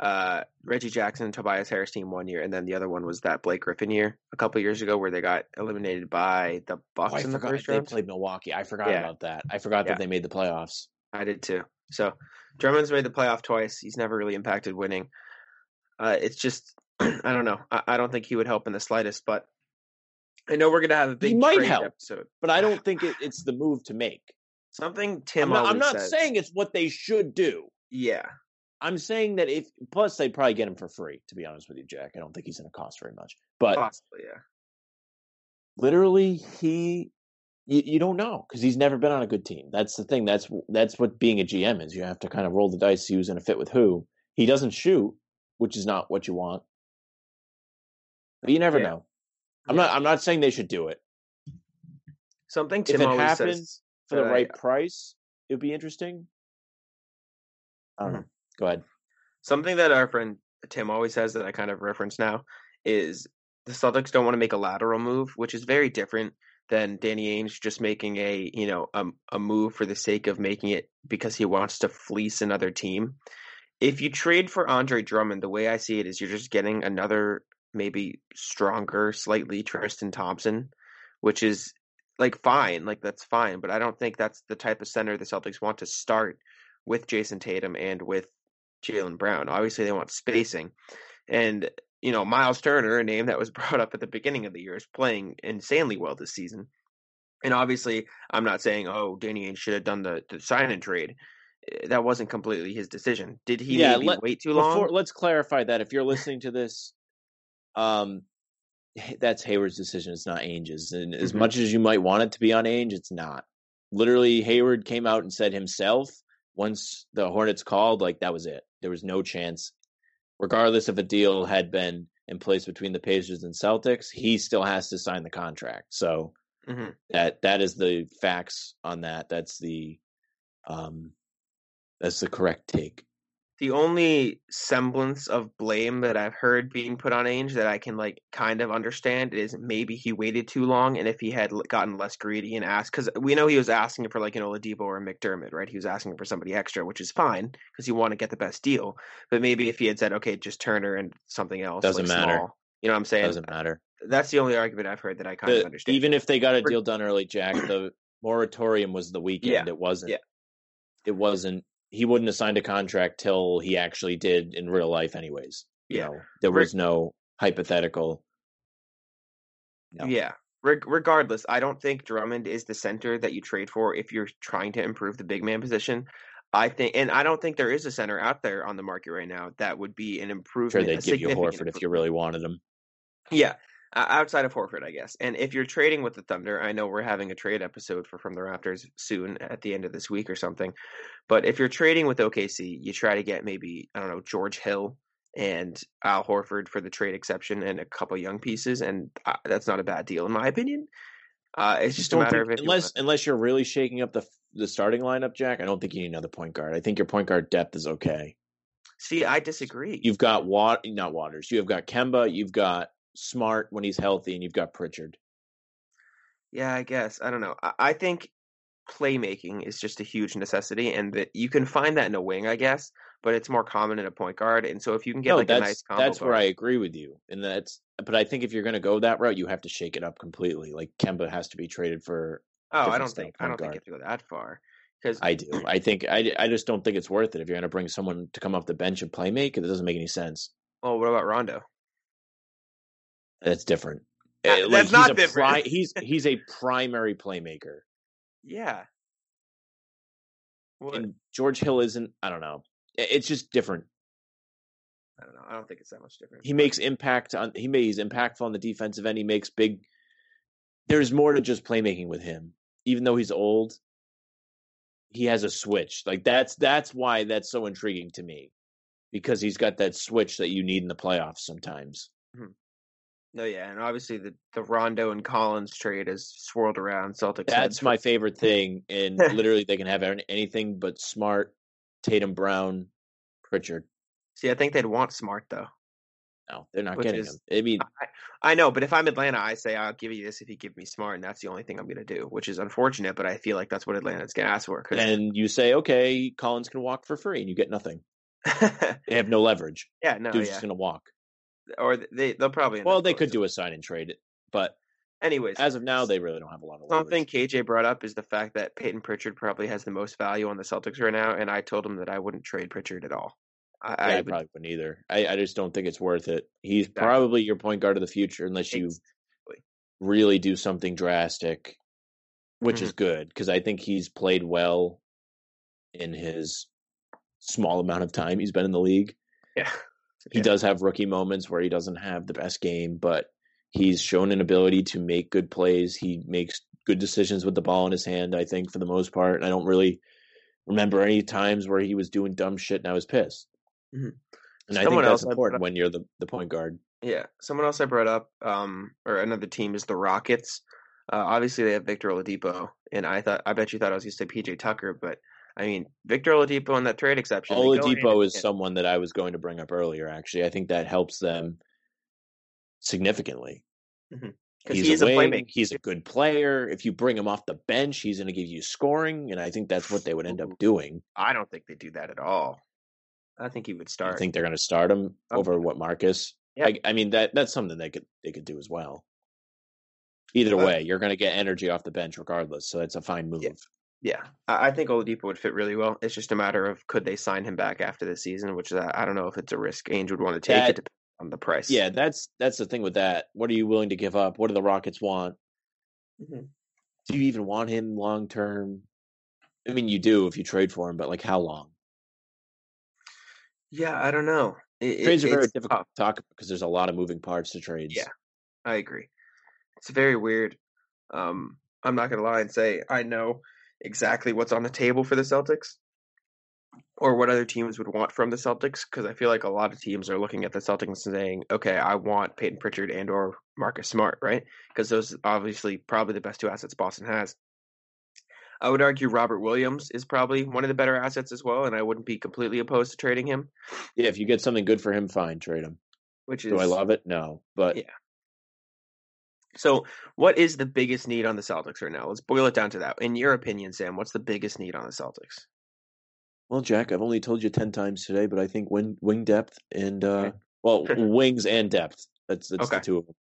uh, Reggie Jackson and Tobias Harris team one year, and then the other one was that Blake Griffin year a couple years ago where they got eliminated by the Oh, Bucks I in the forgot first they round. played Milwaukee. I forgot Yeah. about that. I forgot Yeah. that they made the playoffs. I did too. So Drummond's made the playoff twice. He's never really impacted winning. Uh, it's just I don't know. I, I don't think he would help in the slightest. But I know we're gonna have a big he might help. episode. But I don't think it, it's the move to make. Something Tim I'm not, I'm not saying it's what they should do. Yeah, I'm saying that if plus they'd probably get him for free. To be honest with you, Jack, I don't think he's going to cost very much. But possibly. Yeah, literally, he You, you don't know because he's never been on a good team. That's the thing. That's that's what being a GM is. You have to kind of roll the dice, see who's going to fit with who. He doesn't shoot, which is not what you want. But you never Yeah. know. I'm Yeah. not. I'm not saying they should do it. Something If it happens says for the I- right price, it would be interesting. I don't Mhm. know. Go ahead. Something that our friend Tim always says that I kind of reference now is the Celtics don't want to make a lateral move, which is very different than Danny Ainge just making a you know a, a move for the sake of making it because he wants to fleece another team. If you trade for Andre Drummond, the way I see it is you're just getting another maybe stronger, slightly Tristan Thompson, which is like fine, like that's fine, but I don't think that's the type of center the Celtics want to start with Jayson Tatum and with Jaylen Brown. Obviously, they want spacing, and you know Miles Turner, a name that was brought up at the beginning of the year, is playing insanely well this season. And obviously, I'm not saying oh Danny Ainge should have done the, the sign and trade. Eh, That wasn't completely his decision. Did he Yeah, maybe let- wait too Before, long? let's clarify that if you're listening to this, um, that's Hayward's decision. It's not Ainge's. And as Mhm. much as you might want it to be on Ainge, it's not. Literally, Hayward came out and said himself once the Hornets called, like that was it. There was no chance, regardless if a deal had been in place between the Pacers and Celtics. He still has to sign the contract. So Mhm. that that is the facts on that. That's the um, that's the correct take. The only semblance of blame that I've heard being put on Ainge that I can like kind of understand is maybe he waited too long, and if he had gotten less greedy and asked, because we know he was asking for like an Oladipo or a McDermott, right? He was asking for somebody extra, which is fine because you want to get the best deal. But maybe if he had said, okay, just Turner and something else, Doesn't like, matter. small, you know what I'm saying? Doesn't matter. That's the only argument I've heard that I kind of understand. even if they got a deal done early, Jack, the moratorium was the weekend. Yeah, It wasn't. yeah. It wasn't. He wouldn't have signed a contract till he actually did in real life, anyways. You Yeah. know, there was no hypothetical. No. Yeah. Reg- regardless, I don't think Drummond is the center that you trade for if you're trying to improve the big man position. I think, and I don't think there is a center out there on the market right now that would be an Sure, improvement. they'd give you Horford if you really wanted him. Yeah, outside of Horford, I guess. And if you're trading with the Thunder, I know we're having a trade episode for From the Raptors soon at the end of this week or something. But if you're trading with OKC, you try to get maybe I don't know George Hill and Al Horford for the trade exception and a couple young pieces, and uh, that's not a bad deal in my opinion. Uh, it's just a matter think- of if you unless wanna- unless you're really shaking up the the starting lineup, Jack. I don't think you need another point guard. I think your point guard depth is okay. see. I disagree. You've got Wat, not Waters. You have got Kemba. You've got Smart when he's healthy, and you've got Pritchard. Yeah, I guess. I don't know. I, I think playmaking is just a huge necessity, and that you can find that in a wing, I guess, but it's more common in a point guard. And so if you can get no, like a that's nice combo that's where I agree with you, and that's. But I think if you're going to go that route, you have to shake it up completely. Like Kemba has to be traded for. Oh, I don't think I don't think guard. you have to go that far because I do. I think I, I just don't think it's worth it if you're going to bring someone to come off the bench and play make. It doesn't make any sense. oh, what about Rondo? That's different. Uh, Uh, that's he's not a different. pri- he's he's a primary playmaker, Yeah. And George Hill isn't. I don't know. It's just different. I don't know. I don't think it's that much different. He makes impact on. He may, he's impactful on the defensive end. He makes big. There's more to just playmaking with him. Even though he's old, he has a switch. Like that's that's why that's so intriguing to me, because he's got that switch that you need in the playoffs sometimes. No, yeah, and obviously the the Rondo and Collins trade has swirled around Celtics. That's my favorite thing, and literally they can have anything but Smart, Tatum, Brown, Pritchard. See, I think they'd want Smart though. No, they're not Which getting is- him. I mean, I know, but if I'm Atlanta, I say I'll give you this if you give me Smart, and that's the only thing I'm going to do, which is unfortunate. But I feel like that's what Atlanta's going to ask for. 'cause- and you say, okay, Collins can walk for free, and you get nothing. They have no leverage. yeah, no, Dude's yeah, just gonna walk. Or they they'll probably. Well, they could do a sign and trade it, but Anyways, as of now, they really don't have a lot of something leverage. KJ brought up is the fact that Peyton Pritchard probably has the most value on the Celtics right now, and I told him that I wouldn't trade Pritchard at all. I, Yeah, I I, probably wouldn't either. I, I just don't think it's worth it. He's Exactly. probably your point guard of the future, unless you Exactly. really do something drastic, which Mm-hmm. is good because I think he's played well in his small amount of time he's been in the league. yeah, He Yeah. does have rookie moments where he doesn't have the best game, but he's shown an ability to make good plays. He makes good decisions with the ball in his hand. I think for the most part, I don't really remember any times where he was doing dumb shit and I was pissed. Mhm. And I think that's important when you're the, the point guard. Yeah, someone else I brought up, um, or another team is the Rockets. Uh, obviously, they have Victor Oladipo, and I thought I bet you thought I was going to say PJ Tucker, but I mean Victor Oladipo in that trade exception. they go hand in Oladipo is someone that I was going to bring up earlier. Actually, I think that helps them significantly. 'Cause He's he a is a wing. playmaker. He's a good player. If you bring him off the bench, he's going to give you scoring, and I think that's what they would end up doing. I don't think they do that at all. I think he would start. I think they're going to start him Um, over what Marcus. yeah. I, I mean that that's something they could they could do as well. Either way, you're going to get energy off the bench regardless, so it's a fine move. Yeah. Yeah, I think Oladipo would fit really well. It's just a matter of could they sign him back after the season, which I, I don't know if it's a risk Ainge would want to take. That- it depends on the price. Yeah, that's that's the thing with that. What are you willing to give up? What do the Rockets want? Mhm. Do you even want him long term? I mean, you do if you trade for him, but like how long? yeah, I don't know. It, it- Trades are very difficult tough. to talk about because there's a lot of moving parts to trades. Yeah. I agree. It's very weird. Um, I'm not gonna lie and say I know exactly what's on the table for the Celtics, or what other teams would want from the Celtics, because I feel like a lot of teams are looking at the Celtics and saying, "Okay, I want Peyton Pritchard and or Marcus Smart, right? Because those obviously probably the best two assets Boston has." I would argue Robert Williams is probably one of the better assets as well, and I wouldn't be completely opposed to trading him. yeah. If you get something good for him, fine, trade him. Which is Do I love it? No, but Yeah. So, what is the biggest need on the Celtics right now? Let's boil it down to that. In your opinion, Sam, what's the biggest need on the Celtics? Well, Jack, I've only told you ten times today, but I think wing wing depth and uh Okay. well wings and depth. That's that's Okay. the two of them.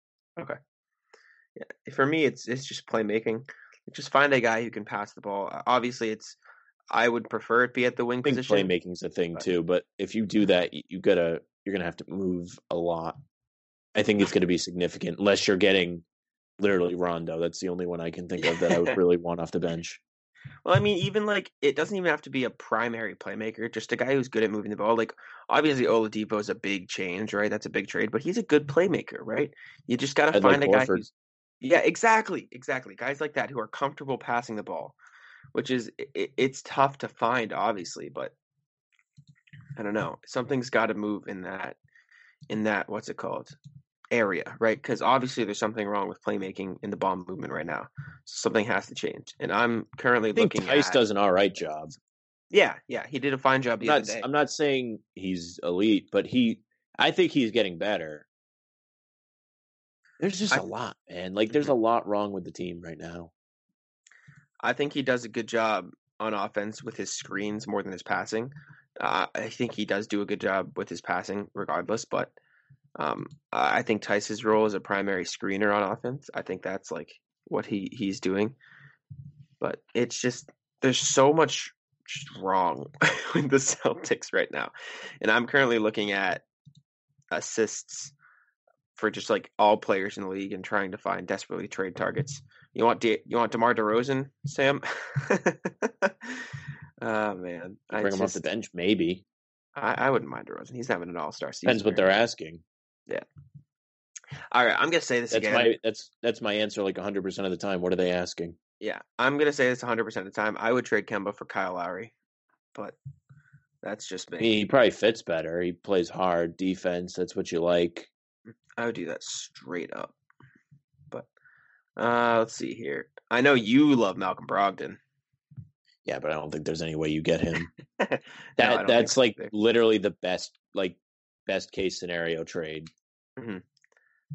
Yeah, for me, it's it's just playmaking. Just find a guy who can pass the ball. Obviously, it's I would prefer it be at the wing I think position. playmaking's a thing too, but if you do that, you, you gotta you're gonna have to move a lot. I think it's gonna be significant unless you're getting literally Rondo. That's the only one I can think of that I would really want off the bench. Well, I mean, even like it doesn't even have to be a primary playmaker. Just a guy who's good at moving the ball. Like obviously, Oladipo is a big change, right? That's a big trade, but he's a good playmaker, right? You just got to I'd like find a guy who's yeah, exactly, exactly. Guys like that who are comfortable passing the ball, which is it, it's tough to find, obviously, but I don't know. Something's got to move in that in that what's it called area, right? Because obviously there's something wrong with playmaking in the ball movement right now. Something has to change, and I'm currently I think looking Theis at does an all right job. yeah, yeah, he did a fine job I'm not, other day. I'm not saying he's elite, but he I think he's getting better. There's just I- a lot, man. Like there's a lot wrong with the team right now. I think he does a good job on offense with his screens more than his passing. Uh, I think he does do a good job with his passing, regardless. But um, I think Theis's role is a primary screener on offense, I think that's like what he he's doing. But it's just there's so much wrong with the Celtics right now, and I'm currently looking at assists for just like all players in the league and trying to find desperately trade targets. You want De- you want DeMar DeRozan, Sam? oh man, I Bring him off the bench, maybe. I, I wouldn't mind DeRozan. He's having an All Star season. Depends what they're now. Asking. All right, I'm gonna say this That's again. my that's that's my answer. Like 100 percent of the time, what are they asking? Yeah, I'm gonna say this 100 percent of the time. I would trade Kemba for Kyle Lowry, but that's just me. I mean, he probably fits better. He plays hard defense. That's what you like. I would do that straight up. But uh, let's see here. I know you love Malcolm Brogdon. Yeah, but I don't think there's any way you get him. That don't that's like either. literally the best like best case scenario trade.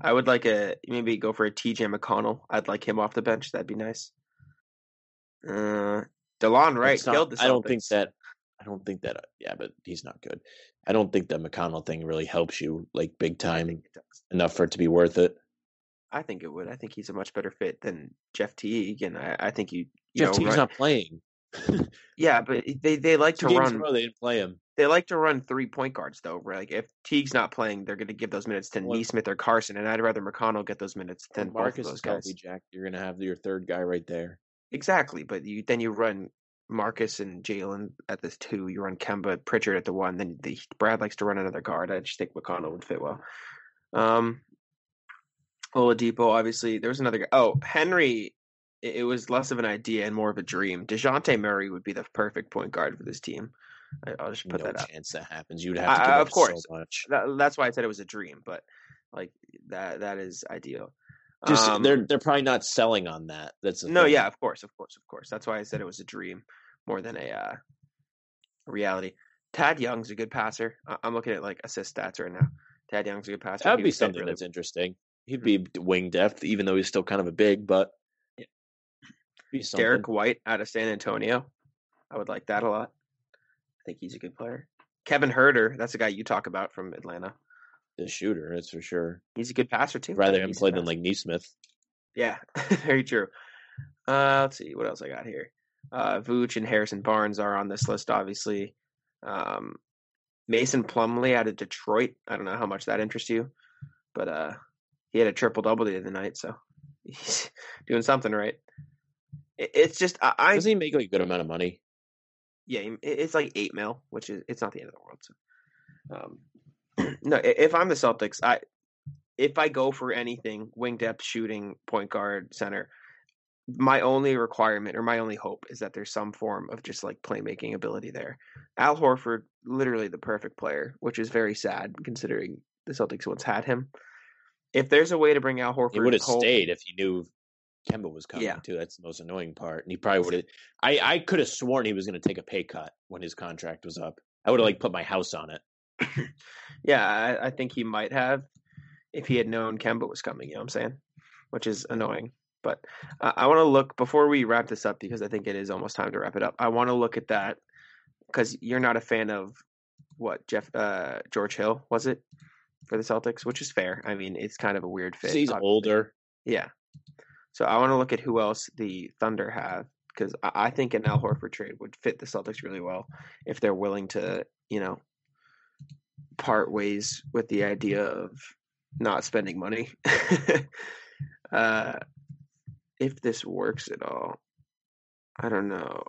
I would like a maybe go for a TJ McConnell. I'd like him off the bench. That'd be nice. Uh, Delon Wright not- killed the Celtics. I don't think that. I don't think that. uh, Yeah, but he's not good. I don't think the McConnell thing really helps you like big time think it does. enough for it to be worth it. I think it would. I think he's a much better fit than Jeff Teague, and I, I think you. you Jeff know, Teague's run- not playing. Yeah, but they they like Two to run. row, they didn't play him. They like to run three point guards though. Right? Like if Teague's not playing, they're going to give those minutes to Well- Nesmith or Carsen, and I'd rather McConnell get those minutes than When both of those guys. healthy, Jack. You're gonna have your third guy right there. Exactly, but you then you run Marcus and Jaylen at the two. You run Kemba, Pritchard at the one. Then the, Brad likes to run another guard. I just think McConnell would fit well. Um, Oladipo, obviously, there was another guy. Oh, Henry it, it was less of an idea and more of a dream. Dejounte Murray would be the perfect point guard for this team. I, I'll just put no that out. chance that happens. You'd have to I- give I- up of course. so much. That, that's why I said it was a dream, but like that that is ideal. Just Um, they're they're probably not selling on that. That's no, thing. yeah, of course, of course, of course. That's why I said it was a dream more than a uh, reality. Thad Young's a good passer. I'm looking at like assist stats right now. Thad Young's a good passer. That'd be something really- that's interesting. He'd be wing depth, even though he's still kind of a big, but Yeah. Derrick White out of San Antonio. I would like that a lot. I think he's a good player. Kevin Huerter, that's a guy you talk about from Atlanta. the shooter, that's for sure. He's a good passer too. Rather him play than like Nesmith. Yeah, very true. Uh, let's see what else I got here. Uh, Vooch and Harrison Barnes are on this list, obviously. Um, Mason Plumlee out of Detroit. I don't know how much that interests you, but uh, he had a triple double the other night, so he's doing something right. It, it's just I, I Doesn't he make like a good amount of money? Yeah, it's like eight mil, which is it's not the end of the world. So, um, no, if I'm the Celtics, I if I go for anything, wing depth, shooting, point guard, center, my only requirement or my only hope is that there's some form of just like playmaking ability there. Al Horford, literally the perfect player, which is very sad considering the Celtics once had him. If there's a way to bring Al Horford, He would have stayed if he knew Kemba was coming Yeah. too. That's the most annoying part. And he probably would have. I I could have sworn he was going to take a pay cut when his contract was up. I would have like put my house on it. Yeah, I, I think he might have if he had known Kemba was coming. You know what I'm saying? Which is annoying. But uh, I want to look before we wrap this up because I think it is almost time to wrap it up. I want to look at that because you're not a fan of what Jeff uh, George Hill was it for the Celtics, which is fair. I mean, it's kind of a weird fit. He's obviously. older. Yeah. So I want to look at who else the Thunder have because I, I think an Al Horford trade would fit the Celtics really well if they're willing to, you know, part ways with the idea of not spending money. uh, if this works at all, I don't know.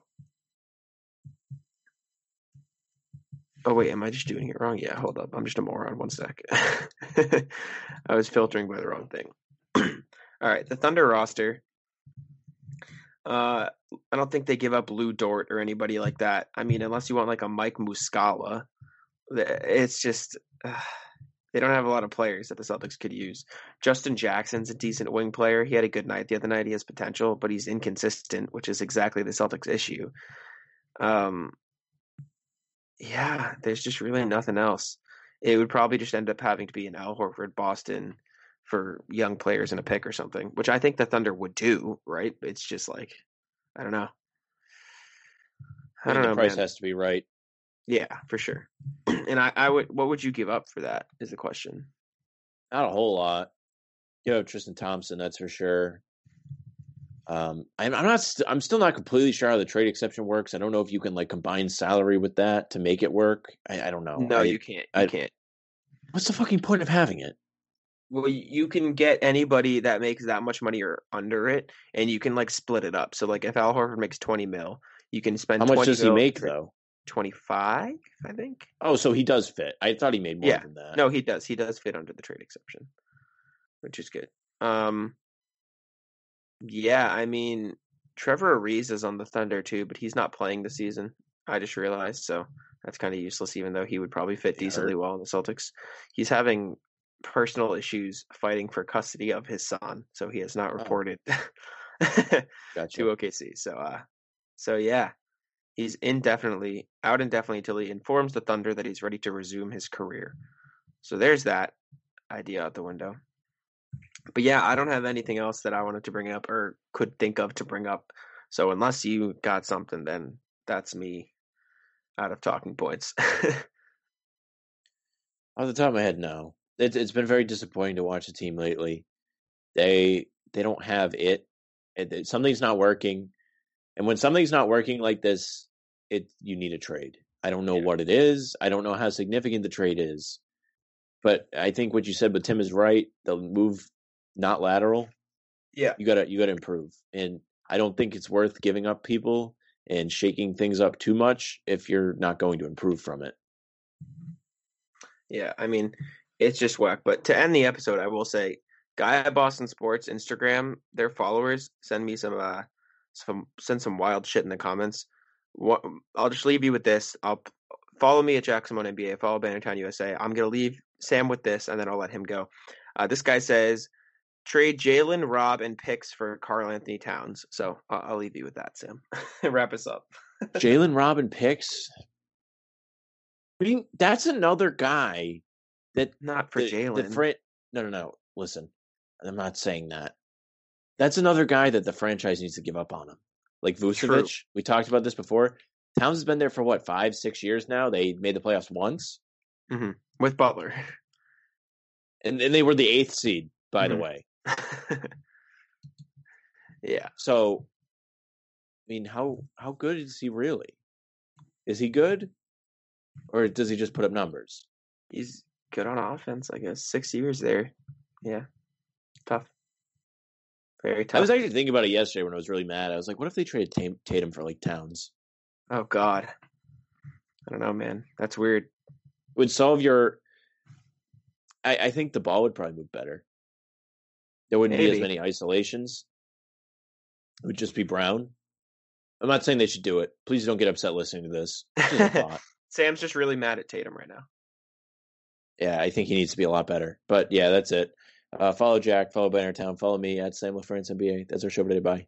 Oh wait, am I just doing it wrong? Yeah, hold up. I'm just a moron. One sec. I was filtering by the wrong thing. All right, the Thunder roster. Uh, I don't think they give up Lu Dort or anybody like that. I mean, unless you want like a Mike Muscala, it's just uh, they don't have a lot of players that the Celtics could use. Justin Jackson's a decent wing player. He had a good night the other night. He has potential, but he's inconsistent, which is exactly the Celtics' issue. Um, yeah, there's just really nothing else. It would probably just end up having to be an Al Horford Boston for young players in a pick or something, which I think the Thunder would do, right? It's just like I don't know. I don't the know, price man. has to be right. Yeah, for sure. and I, I would. What would you give up for that? Is the question. Not a whole lot. You know, Tristan Thompson, that's for sure. Um, I'm, I'm not. St- I'm still not completely sure how the trade exception works. I don't know if you can like combine salary with that to make it work. I, I don't know. no, I- you can't. You I- can't. What's the fucking point of having it? Well, you can get anybody that makes that much money or under it, and you can like split it up. So, like, if Al Horford makes twenty mil, you can spend. How much 20 does he make though? Twenty five, I think. Oh, so he does fit. I thought he made more Yeah. than that. No, he does. He does fit under the trade exception, which is good. Um, yeah, I mean, Trevor Ariza is on the Thunder too, but he's not playing the season. I just realized, so that's kind of useless. Even though he would probably fit Yeah, decently well in the Celtics, he's having personal issues fighting for custody of his son, so he has not Oh. reported Gotcha. to OKC. So, uh, so yeah, he's indefinitely out indefinitely until he informs the Thunder that he's ready to resume his career. So there's that idea out the window. But yeah, I don't have anything else that I wanted to bring up or could think of to bring up. So unless you got something, then that's me out of talking points. Off the top of my head, no. It's it's been very disappointing to watch the team lately. They they don't have it. it, it- something's not working, and when something's not working like this, it you need a trade. I don't know Yeah. what it is. I don't know how significant the trade is, but I think what you said with Tim is right. The move not lateral. yeah. You gotta you gotta improve, and I don't think it's worth giving up people and shaking things up too much if you're not going to improve from it. Yeah, I mean, it's just whack. But to end the episode, I will say guy at Boston Sports Instagram, their followers send me some uh some send some wild shit in the comments. What I'll just leave you with this. I'll follow me at Jackson NBA. Follow Bannertown USA. I'm gonna leave Sam with this, and then I'll let him go. Uh, this guy says trade Jaylen, Rob, and picks for Karl-Anthony Towns. So I'll, I'll leave you with that, Sam. Wrap us up. Jaylen Robin picks. I mean, that's another guy that Not for the, the Jaylen. fran- No, no, no. Listen, I'm not saying that. That's another guy that the franchise needs to give up on him. Like Vucevic, we talked about this before. Towns has been there for what five, six years now. They made the playoffs once, with Butler. and, and they were the eighth seed, by the Mhm. way. yeah. So, I mean, how how good is he really? Is he good, or does he just put up numbers? He's good on offense, I guess. Six years there. Yeah. Tough. Very tough. I was actually thinking about it yesterday when I was really mad. I was like, what if they traded Tatum for like Towns? oh God. I don't know, man. That's weird. would solve your. I, I think the ball would probably move better. There wouldn't be as many isolations. It would just be Brown. I'm not saying they should do it. Please don't get upset listening to this. Just a thought. Sam's just really mad at Tatum right now. Yeah, I think he needs to be a lot better. But yeah, that's it. Uh, follow Jack, follow Bannertown, follow me at Sam LaFrance NBA. That's our show today. Bye.